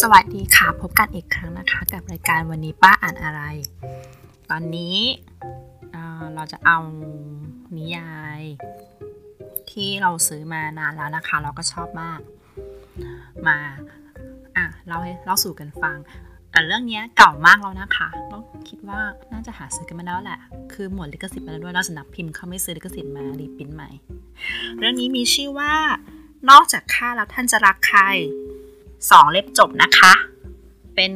สวัสดีค่ะ พบกันอีกครั้งนะคะ กับรายการวันนี้ป้าอ่านอะไร ตอนนี้เราจะเอานิยาย ที่เราซื้อมานานแล้วนะคะ เราก็ชอบมาก มาอะเราให้เราสู่กันฟัง แต่เรื่องนี้เก่ามากแล้วนะคะก็คิดว่าน่าจะหาซื้อกันมาแล้วแหละ คือหมดลิขสิทธิ์ไปแล้วด้วยแล้วสนักพิมพ์เขาไม่ซื้อลิขสิทธิ์มารีพิมพ์ใหม่ เรื่องนี้มีชื่อว่านอกจากข้าแล้วท่านจะรักใคร สองเล่มจบนะคะ เป็น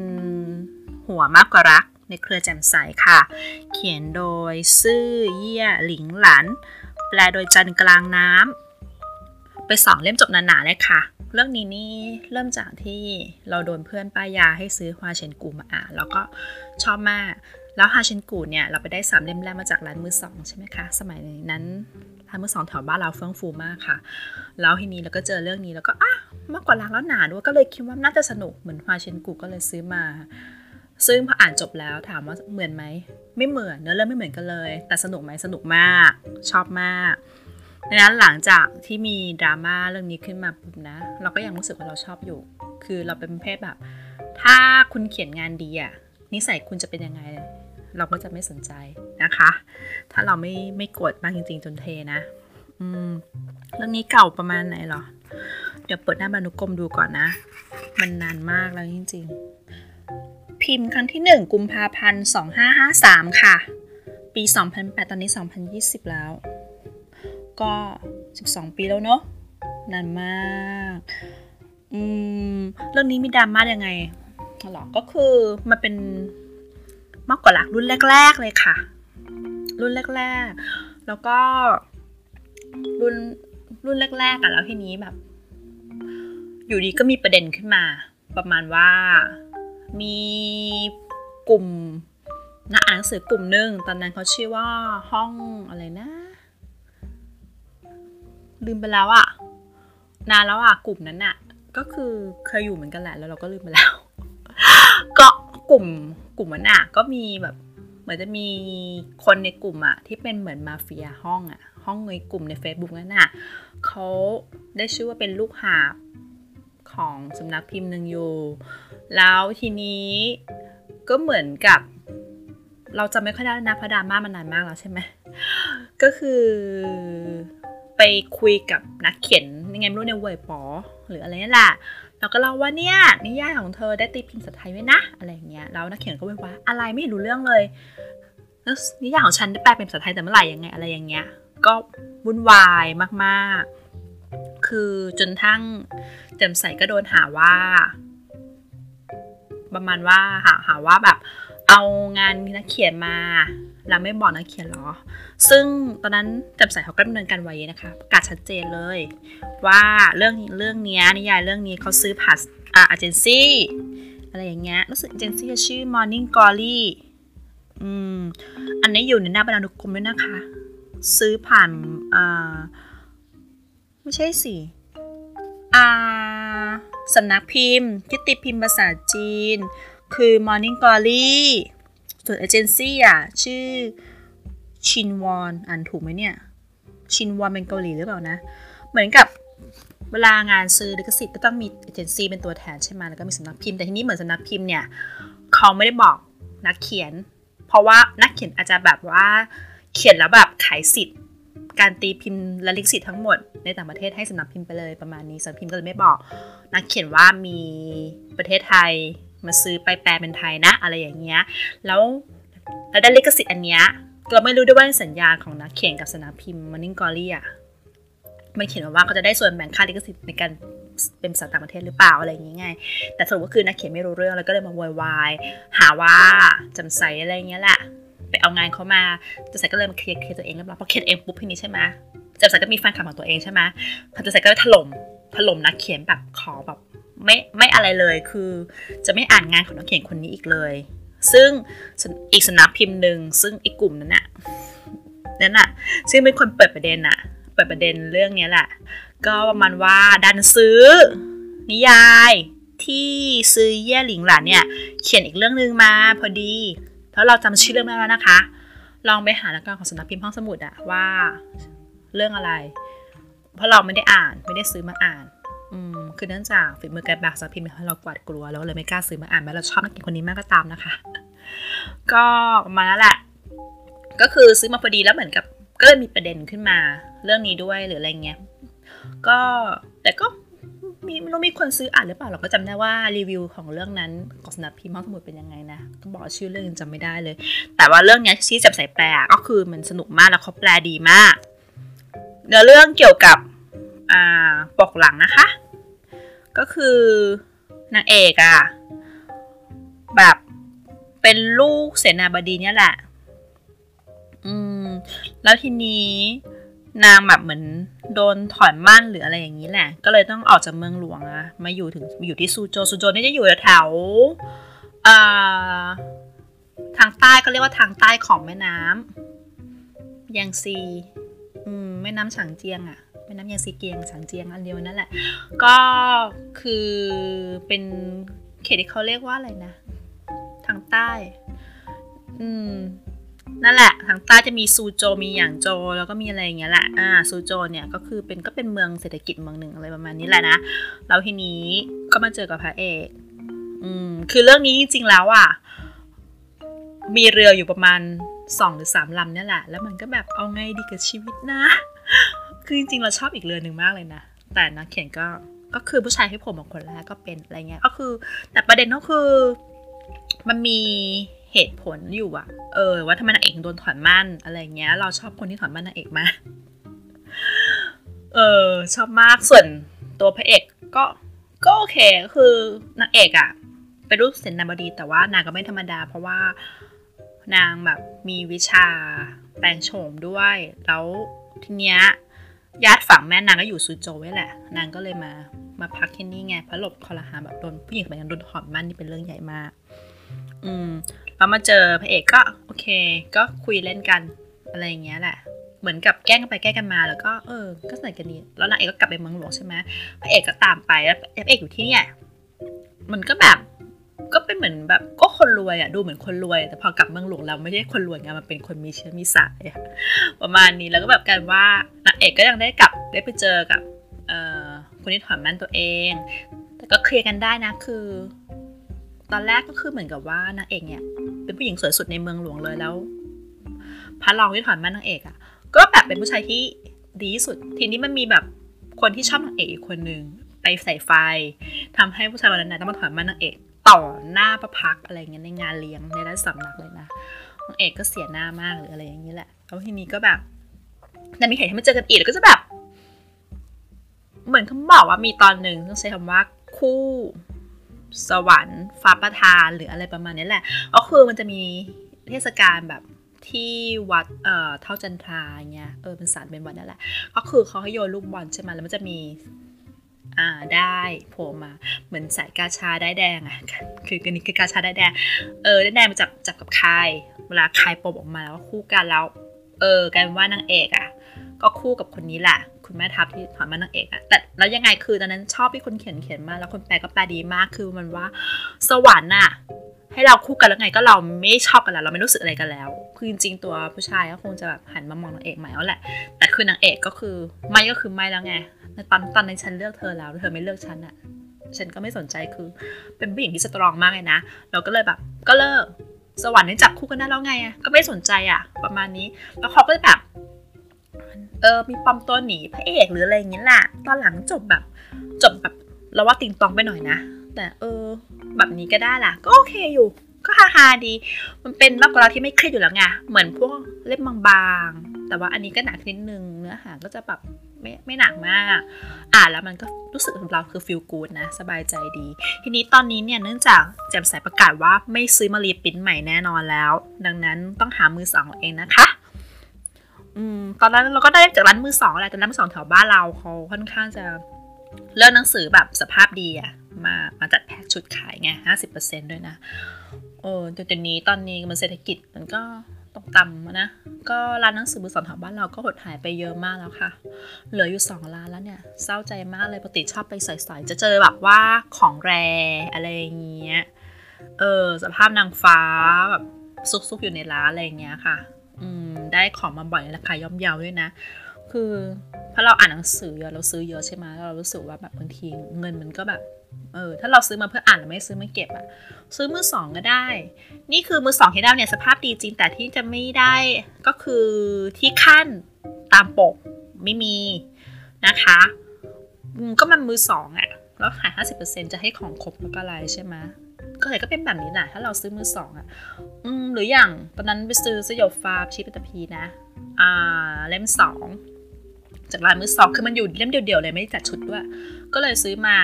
หัวมากกว่ารักในเครือแจ่มใสค่ะ เขียนโดยซื่อเยี่ยหลิงหลัน แปลโดยจันกลางน้ำไปสองเล่มจบหนาๆเลยค่ะ เรื่องนี้นี่เริ่มจากที่เราโดนเพื่อนป้ายาให้ซื้อฮวาเชนกูมาอ่านแล้วก็ชอบมาก แล้วฮาเชนกูเนี่ยเราไปได้สามเล่มแรกมาจากร้านมือสองใช่ไหมคะ สมัยนั้นร้านมือสองแถวบ้านเราเฟื่องฟูมากค่ะ แล้วทีนี้เราก็เจอเรื่องนี้แล้วก็อะมากกว่ารักแล้วหนาด้วยก็เลยคิดว่าน่าจะสนุกเหมือนฮาเชนกูก็เลยซื้อมา ซึ่งพออ่านจบแล้วถามว่าเหมือนไหมไม่เหมือนเนื้อเรื่องไม่เหมือนกันเลย แต่สนุกไหมสนุกมาก ชอบมากดังนั้นหลังจากที่มีดราม่าเรื่องนี้ขึ้นมาปุ๊บนะ เราก็ยังรู้สึกว่าเราชอบอยู่ คือเราเป็นประเภทแบบ ถ้าคุณเขียนงานดีอะนิสัยคุณจะเป็นยังไง เราก็จะไม่สนใจนะคะ ถ้าเราไม่ไม่กดมากจริง ๆ จนเทนะ อืมเรื่องนี้เก่าประมาณไหนหรอ เดี๋ยวเปิดหน้าบรรณุกรมดูก่อนนะ มันนานมากแล้วจริง ๆ พิมพ์ครั้งที่ 1 กุมภาพันธ์2553 ค่ะ ปี 2008 ตอนนี้ 2020 แล้ว ก็ 12 ปีแล้วเนาะ นานมากอืมเรื่องนี้มีดราม่ายังไงหรอก็คือมันเป็น มากกว่าหลักรุ่นแรก ๆ เลยค่ะ รุ่นแรก ๆ แล้วก็รุ่นรุ่นแรกๆอะแล้วทีนี้แบบ อยู่ดีก็มีประเด็นขึ้นมา ประมาณว่ามีกลุ่มนักอ่านหนังสือกลุ่มหนึ่งตอนนั้นเขาชื่อว่าห้องอะไรนะ ลืมไปแล้วอะนานแล้วอะกลุ่มนั้นอะก็คือเคยอยู่เหมือนกันแหละแล้วเราก็ลืมไปแล้ว ก็ กลุ่มกลุ่มนั้นอะก็มีแบบเหมือนจะมีคนในกลุ่มอะที่เป็นเหมือนมาเฟียห้องอะห้องในกลุ่มใน Facebook นั่นน่ะเขาได้ชื่อว่าเป็นลูกหาบของสำนักพิมพ์หนึ่งอยู่ แล้วทีนี้ก็เหมือนกับ เราจะไม่ค่อยได้นะพระดราม่ามานานมากแล้วใช่ไหมก็คือไปคุยกับนักเขียนยังไงไม่รู้ในเว็บปอหรืออะไรนี่แหละ เราก็เล่าว่าเนี่ยนิยายของเธอได้ตีพิมพ์ภาษาไทยไว้นะ อะไรอย่างเงี้ยแล้วนักเขียนก็บอกว่าอะไรไม่รู้เรื่องเลยนิยายของฉันได้แปลเป็นภาษาไทยแต่เมื่อไหร่ยังไงอะไรอย่างเงี้ย ก็วุ่นวายมากๆ คือจนทั้งแจ่มใสก็โดนหาว่า ประมาณว่าหาหาว่าแบบ เอางานนักเขียนมา แล้วไม่บอกนักเขียนหรอ ซึ่งตอนนั้นแจ่มใสเขาก็ดำเนินการไว้นะคะประกาศชัดเจนเลย ว่าเรื่องเรื่องนี้นิยายเรื่องนี้เขาซื้อผ่านอ่าเจนซี่อะไรอย่างเงี้ยรู้สึกเจนซี่ชื่อ Morning Glory อืมอันนี้อยู่ในหน้าบรรณานุกรมด้วยนะคะ ซื้อผ่านอ่าไม่ใช่สิอ่าสำนักพิมพ์ที่ติพิมพ์ภาษาจีน คือ Morning Glory ส่วนเอเจนซี่อะ ชื่อชินวอนอ่านถูกไหมเนี่ย ชินวอนเป็นเกาหลีหรือเปล่านะ เหมือนกับเวลางานซื้อลิขสิทธิ์ก็ต้องมีเอเจนซี่เป็นตัวแทนใช่ไหมแล้วก็มีสำนักพิมพ์ แต่ทีนี้เหมือนสำนักพิมพ์เนี่ยเขาไม่ได้บอกนักเขียน เพราะว่านักเขียนอาจจะแบบว่าเขียนแล้วแบบขายสิทธิ์การตีพิมพ์และลิขสิทธิ์ทั้งหมดในต่างประเทศให้สำนักพิมพ์ไปเลยประมาณนี้สำนักพิมพ์ก็เลยไม่บอก นักเขียนว่ามีประเทศไทย มาซื้อไปแปลเป็นไทยนะ อะไรอย่างเงี้ย แล้วแล้วได้ลิขสิทธิ์อันเนี้ยเราไม่รู้ด้วยว่าสัญญาของนักเขียนกับสนักพิมพ์มันนิ่งกอรี่อะมันเขียนว่าเขาจะได้ส่วนแบ่งค่าลิขสิทธิ์ในการเป็นภาษาต่างประเทศหรือเปล่าอะไรอย่างเงี้ยแต่สรุปก็คือนักเขียนไม่รู้เรื่องแล้วก็เลยมาโวยวายหาว่าจำใสอะไรเงี้ยแหละไปเอางานเขามาจะใส่ก็เลยมาเคลียร์เคลียร์ตัวเองแล้วพอเคลียร์เองปุ๊บทีนี้ใช่ไหมจะใส่ก็มีแฟนคลับของตัวเองใช่ไหมพอจะใส่ก็ถล่มถล่มนักเขียนแบบขอแบบ ไม่ไม่อะไรเลยคือจะไม่อ่านงานของนักเขียนคนนี้อีกเลย ซึ่งอีกสนับพิมพ์หนึ่งซึ่งอีกกลุ่มนั้นน่ะนั่นน่ะ ซึ่งเป็นคนเปิดประเด็นน่ะ เปิดประเด็นเรื่องนี้แหละ ก็ประมาณว่าดันซื้อ นิยายที่ซื้อเย่หลิงหลานเนี่ย เขียนอีกเรื่องนึงมาพอดีแล้วเราจำชื่อเรื่องไม่ได้แล้วนะคะ ลองไปหานักการของสำนักพิมพ์ห้องสมุดอะว่าเรื่องอะไร เพราะเราไม่ได้อ่านไม่ได้ซื้อมาอ่าน อืมคือเนื่องจากฝีมือการแบกสพิมพ์ให้เรากวาดกลัวแล้วเลยไม่กล้าซื้อมาอ่านแม้เราชอบนักเขียนคนนี้มากก็ตามนะคะ ก็มาแล้วแหละ ก็คือซื้อมาพอดีแล้วเหมือนกับ ก็เลยมีประเด็นขึ้นมาเรื่องนี้ด้วยหรืออะไรเงี้ยก็แต่ก็มีไม่รู้มีคนซื้ออ่านหรือเปล่าเราก็จำได้ว่ารีวิวของเรื่องนั้นของสนับพิมพ์ห้องสมุดเป็นยังไงนะต้องบอกชื่อเรื่องจำไม่ได้เลย แต่ว่าเรื่องนี้ที่จับใส่แปลก็คือมันสนุกมากแล้วเขาแปลดีมาก เนื้อเรื่องเกี่ยวกับอ่าปกหลังนะคะ ก็คือนางเอกอะแบบเป็นลูกเสนาบดีเนี่ยแหละ อืม แล้วทีนี้นางแบบเหมือนโดนถอนมั่นหรืออะไรอย่างนี้แหละ ก็เลยต้องออกจากเมืองหลวงอะมาอยู่ถึงมาอยู่ที่ซูโจซูโจนี่จะอยู่แถวทางใต้ก็เรียกว่าทางใต้ของแม่น้ำยังซี อืม แม่น้ำฉางเจียงอะ แม่น้ำยังซีเกียงฉางเจียงอันเดียวนั่นแหละ ก็คือเป็นเขตที่เขาเรียกว่าอะไรนะ ทางใต้ อืมนั่นแหละ ทางใต้จะมีซูโจมีหยางโจแล้วก็มีอะไรอย่างเงี้ยแหละ อ่าซูโจเนี่ยก็คือเป็นก็เป็นเมืองเศรษฐกิจเมืองหนึ่งอะไรประมาณนี้แหละนะแล้วทีนี้ก็มาเจอกับพระเอก อืมคือเรื่องนี้จริงๆแล้วอะมีเรืออยู่ประมาณสองหรือสามลำเนี่ยแหละ แล้วมันก็แบบเอาไงดีกับชีวิตนะ คือจริงๆ เราชอบอีกเรือหนึ่งมากเลยนะ แต่นักเขียนก็ก็คือผู้ชายที่ผมบอกคนแรกก็เป็นอะไรเงี้ย ก็คือ แต่ประเด็นก็คือ มันมีเหตุผลอยู่อะเออ ว่าทำไมนางเอกโดนถอนมั่นอะไรเงี้ย เราชอบคนที่ถอนมั่นนางเอกมากเออชอบมากส่วนตัวพระเอกก็ก็โอเคคือนางเอกอะเป็นรูปเซนนาบดีแต่ว่านางก็ไม่ธรรมดา เพราะว่านางแบบมีวิชาแปลงโฉมด้วย แล้วทีเนี้ย ญาติฝั่งแม่นางก็อยู่ซูโจไว้แหละ นางก็เลยมา มาพักที่นี่ไง เพราะหลบคอรหาแบบโดนผู้หญิงแบบนั้นโดนถอนมั่นนี่เป็นเรื่องใหญ่มาก อืมเรามาเจอพระเอกก็โอเค ก็คุยเล่นกันอะไรอย่างเงี้ยแหละ เหมือนกับแกล้งกันไปแกล้งกันมา แล้วก็เออ ก็สนิทกันดี แล้วนางเอกก็กลับไปเมืองหลวงใช่ไหมพระเอกก็ตามไป แล้วพระเอกอยู่ที่เนี่ย มันก็แบบ ก็เป็นเหมือนแบบก็คนรวยอะดูเหมือนคนรวย แต่พอกลับเมืองหลวงเราไม่ใช่คนรวยไงมันเป็นคนมีเชื้อมีสายประมาณนี้แล้วก็แบบกันว่านางเอกก็ยังได้กลับได้ไปเจอกับเอ่อคนที่ถอนมันตัวเอง แต่ก็เคลียร์กันได้นะคือ ตอนแรกก็คือเหมือนกับว่านางเอกเนี่ย เป็นผู้หญิงสวยสุดในเมืองหลวงเลยแล้วพระรองที่ถอนมั่นนางเอกอะ่ะ ก็แบบเป็นผู้ชายที่ดีที่สุด ทีนี้มันมีแบบคนที่ชอบนางเอกอีกคนนึงไปใส่ไฟทำให้ผู้ชายคนนั้นต้องมาถอนมั่นนางเอก ต่อหน้าประพักอะไรเงี้ยในงานเลี้ยงในร้านสำนักเลยนะนางเอกก็เสียหน้ามากหรืออะไรอย่างนี้แหละ แล้วทีนี้ก็แบบแต่มีเหตุให้มาเจอกันอีกแล้วก็จะแบบ เหมือนเขาบอกว่ามีตอนหนึ่งต้องใช้คำว่าคู่สวรรค์ฟ้าประทานหรืออะไรประมาณนี้แหละ ก็คือมันจะมีเทศกาลแบบที่วัดเอ่อเท่าจันทราเงี้ยเออเป็นสารเป็นวัดนั่นแหละ ก็คือเขาให้โยนลูกบอลใช่ไหมแล้วมันจะมี อ่าได้โผล่มาเหมือนสายกาชาได้แดงอะคือกันนี้คือกาชาได้แดงเออได้แดงมาจับจับกับคาย เวลาคายปมออกมาแล้วคู่กันแล้ว เออกลายเป็นว่านางเอกอะ ก็คู่กับคนนี้แหละคุณแม่ทัพที่ถอนมานางเอกอะแต่แล้วยังไงคือตอนนั้นชอบที่คนเขียนเขียนมาแล้วคนแปลก็แปลดีมากคือมันว่าสวรรค์อะให้เราคู่กันแล้วไงก็เราไม่ชอบกันแล้วเราไม่รู้สึกอะไรกันแล้วคือจริงๆตัวผู้ชายก็คงจะแบบหันมามองนางเอกใหม่แล้วแหละ แต่คือนางเอกก็คือไม่ก็คือไม่แล้วไง ตอนตอนในฉันเลือกเธอแล้ว เธอไม่เลือกฉันอะฉันก็ไม่สนใจคือ เป็นผู้หญิงที่สตรองมากเลยนะ เราก็เลยแบบ ก็เลิก สวรรค์นี่จับคู่กันได้แล้วไงอะก็ไม่สนใจอะประมาณนี้ แล้วเขาก็แบบ เออ มีปอมตัวหนีพระเอกหรืออะไรอย่างเงี้ยแหละ ตอนหลังจบแบบ จบแบบเราว่าติงตองไปหน่อยนะ แต่เออ แบบนี้ก็ได้ล่ะ ก็โอเคอยู่ ก็ฮาฮาดี มันเป็นมากกว่าเราที่ไม่เครียดอยู่แล้วไง เหมือนพวกเล่มบางๆ แต่ว่าอันนี้ก็หนักนิดนึง เนื้อหาก็จะแบบ ไม่ไม่หนักมาก อ่านแล้วมันก็รู้สึกของเราคือฟิลกูดนะ สบายใจดี ทีนี้ตอนนี้เนี่ยเนื่องจากแจ่มใสประกาศว่าไม่ซื้อมารีปิ้นใหม่แน่นอนแล้ว ดังนั้นต้องหามือสองเองนะคะอืมตอนนั้นเราก็ได้จากร้านมือสองอะไรแต่ร้านมือสองแถวบ้านเราเขาค่อนข้างจะเลือกหนังสือแบบสภาพดีอะมามาจัดแพ็กชุดขายไงห้าสิบเปอร์เซ็นด้วยนะเออแต่ตอนนี้ตอนนี้มันเศรษฐกิจมันก็ ตกต่ำนะ ก็ร้านหนังสือมือสองแถวบ้านเราก็หดหายไปเยอะมากแล้วค่ะ เหลืออยู่สองร้านแล้วเนี่ย เศร้าใจมากเลยปกติชอบไปใส่ๆจะเจอแบบว่าของแรอะไรอย่างเงี้ย เออสภาพนางฟ้าแบบซุกๆอยู่ในร้านอะไรอย่างเงี้ยค่ะ อืมได้ของมาบ่อยราคาย่อมเยาวด้วยนะ คือพราะเราอ่านหนังสือเยอะเราซื้อเยอะใช่ไหมเรารู้สึกว่าแบบบางทีเงินมันก็แบบ เออถ้าเราซื้อมาเพื่ออ่านไม่ซื้อมาเก็บอะซื้อมือสองก็ได้ นี่คือมือสองที่ได้เนี่ยสภาพดีจริงแต่ที่จะไม่ได้ก็คือที่ขั้นตามปกไม่มีนะคะก็มันมือสองอะแล้วขายห้าสิบเปอร์เซ็นจะให้ของครบแล้วก็อะไรใช่ไหมก็เลยก็เป็นแบบนี้แหละถ้าเราซื้อมือสองอะอืมหรืออย่างตอนนั้นไปซื้อสยบฟ้าชิปตพีนะ อ่าเล่มสองจากลายมือสองคือมันอยู่เล่มเดียวๆเลยไม่ได้จัดชุดด้วย ก็เลยซื้อมา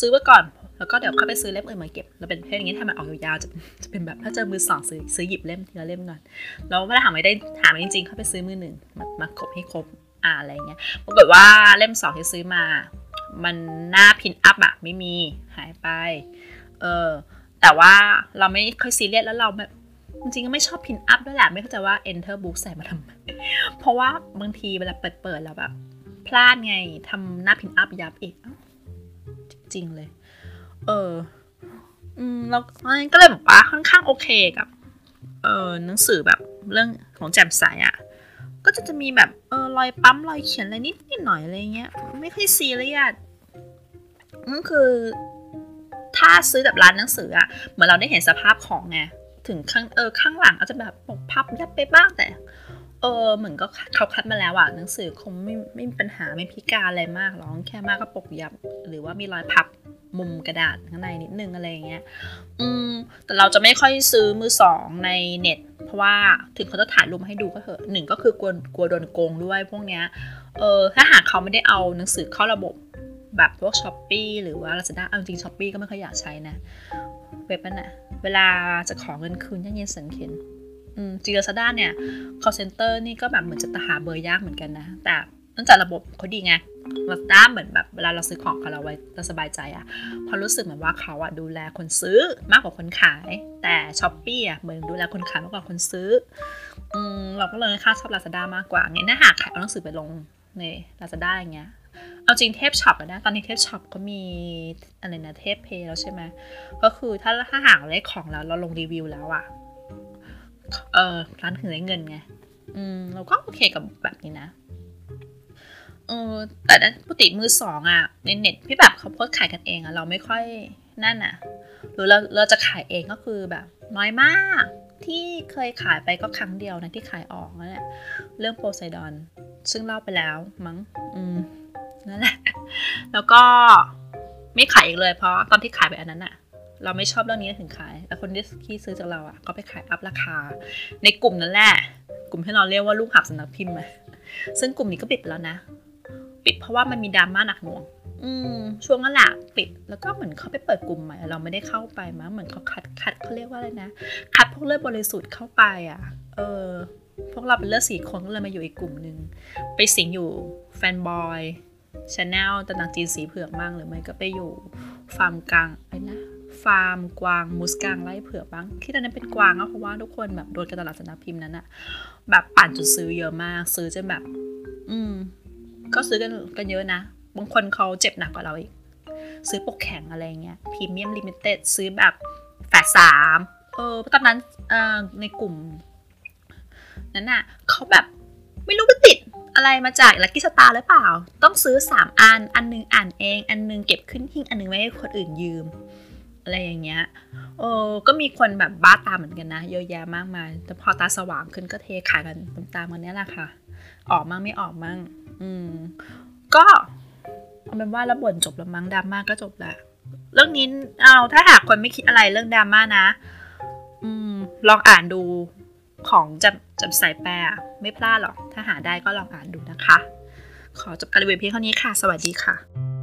ซื้อไว้ก่อน แล้วก็เดี๋ยวเข้าไปซื้อเล่มอื่นมาเก็บแล้วเป็นเพศอย่างนี้ถ้ามันออกยาวๆจะจะเป็นแบบถ้าเจอมือสองซื้อซื้อหยิบเล่มทีละเล่มก่อนแล้วเวลาหาไม่ได้หาไม่จริงๆเข้าไปซื้อมือหนึ่งมามาครบให้ครบอ่าอะไรเงี้ยปรากฏว่าเล่มสองที่ซื้อมา มันหน้าพินอัพอะไม่มีหายไปเออแต่ว่าเราไม่ค่อยซีเรียสแล้วเราแบบจริงๆก็ไม่ชอบพินอัพด้วยแหละไม่เข้าใจว่า enter book ใส่มาทำไมเพราะว่าบางทีเวลาเปิดเปิดแล้วแบบพลาดไงทำหน้าพินอัพยับอีก จริงเลย เออ อืมแล้วก็เลยแบบว่าค่อนข้างโอเคกับ เออหนังสือแบบเรื่องของแจ่มใสอะ่ะ ก็จะจะมีแบบเออรอยปั๊มรอยเขียนอะไรนิดนิดหน่อยอะไรเงี้ย ไม่ค่อยซีเรียสนั่นคือถ้าซื้อแบบร้านหนังสืออะ่ะเหมือนเราได้เห็นสภาพของไงถึงข้างเออข้างหลังอาจจะแบบปกพับยับไปบ้างแต่ เออเหมือนก็เขาคัดมาแล้วอะหนังสือคงไม่ไม่มีปัญหาไม่พิการอะไรมากหรอกแค่มากก็ปกยับ หรือว่ามีรอยพับมุมกระดาษข้างในนิดนึงอะไรอย่างเงี้ย อืม แต่เราจะไม่ค่อยซื้อมือสองในเน็ต เพราะว่าถึงเขาจะถ่ายรูปมาให้ดูก็เถอะหนึ่งก็คือกลัวกลัวโดนโกงด้วยพวกเนี้ย เออ ถ้าหากเขาไม่ได้เอาหนังสือเข้าระบบแบบพวก Shopee หรือว่าลาซาด้าเอาจริง Shopee ก็ไม่ค่อยอยากใช้นะ เว็บนั่นน่ะเวลาจะขอเงินคืนยากเย็นแสนเข็ญ อืมจีลาซาด้าเนี่ย call center นี่ก็แบบเหมือนจะหาเบอร์ยากเหมือนกันนะ แต่เนื่องจากระบบเขาดีไงลาซาด้าเหมือนแบบเวลาเราซื้อของกับเราไว้เราสบายใจอะพอรู้สึกเหมือนว่าเขาอะดูแลคนซื้อมากกว่าคนขาย แต่ Shopee อะเหมือนดูแลคนขายมากกว่าคนซื้ออืมเราก็เลยค่าชอบลาซาด้ามากกว่าไงถ้าหากขายเอาหนังสือไปลงในลาซาด้าอย่างเงี้ยเอาจริง LnwShop นะตอนนี้ LnwShop ก็มีอะไรนะเทปเพย์แล้วใช่ไหมก็คือถ้าถ้าหากได้ของแล้วเราลงรีวิวแล้วอะ เออร้านถึงได้เงินไงอืมเราก็โอเคกับแบบนี้นะเออแต่นั้นปกติมือสองอะในเน็ตพี่แบบเขาโพสขายกันเองอะเราไม่ค่อยนั่นอะหรือเราเราจะขายเองก็คือแบบ น้อยมาก ที่เคยขายไปก็ครั้งเดียวนะที่ขายออกนั่นแหละเรื่องโพไซดอน ซึ่งเล่าไปแล้วมั้งอืมนั่นแหละ แล้วก็ไม่ขายอีกเลยเพราะตอนที่ขายไปอันนั้นอะ เราไม่ชอบเรื่องนี้ถึงขาย แต่คนที่ที่ซื้อจากเราอะก็ไปขายอัพราคา ในกลุ่มนั้นแหละ กลุ่มที่เราเรียกว่าลูกหับสำนักพิมพ์มาซึ่งกลุ่มนี้ก็ปิดแล้วนะ ปิดเพราะว่ามันมีดราม่าหนักหน่วง อืม ช่วงนั้นแหละปิด แล้วก็เหมือนเขาไปเปิดกลุ่มใหม่ เราไม่ได้เข้าไปมั้ง เหมือนเขาคัดคัดเขาเรียกว่าอะไรนะ คัดพวกเลือดบริสุทธิ์เข้าไปอะ เออ พวกเราเป็นเลือดสีคนก็เลยมาอยู่อีกกลุ่มหนึ่ง ไปสิงอยู่แฟนบอยชาแนลตะนังจีนสีเผือกมั่งหรือไม่ก็ไปอยู่ฟาร์มกลางไอ้นะ ฟาร์มกวางมูสกางไล่เผือกบ้างที่ตอนนั้นเป็นกวางก็เพราะว่าทุกคนแบบโดนการตลาดสนับพิมพ์นั้นอะแบบปั่นจนซื้อเยอะมาก ซื้อจนแบบ อืม ก็ซื้อกันกันเยอะนะบางคนเขาเจ็บหนักกว่าเราอีก ซื้อปกแข็งอะไรเงี้ยพรีเมียมลิมิเต็ดซื้อแบบแฝดสามเออตอนนั้นเอ่อในกลุ่ม นั้นอะเขาแบบไม่รู้ไปติดอะไรมาจากลักกี้สตาร์หรือเปล่า ต้องซื้อ 3 อัน อันนึงอ่านเอง อันนึงเก็บขึ้นหิ้ง อันนึงไว้ให้คนอื่นยืม อะไรอย่างเงี้ยโอ้ก็มีคนแบบบ้าตาเหมือนกันนะ เยอะแยะมากมาย แต่พอตาสว่างขึ้นก็เทขายกันตามๆกันนี้แหละค่ะ ออกมั่งไม่ออกมั่งอืมก็เอาเป็นว่าแล้วบ่นจบแล้วมั้งดราม่าก็จบละเรื่องนี้เอาถ้าหากคนไม่คิดอะไรเรื่องดราม่านะ อืม ลองอ่านดูของจำจำสายแปลไม่พลาดหรอก ถ้าหาได้ก็ลองอ่านดูนะคะ ขอจบการรีวิวเพียงเท่านี้ค่ะ สวัสดีค่ะ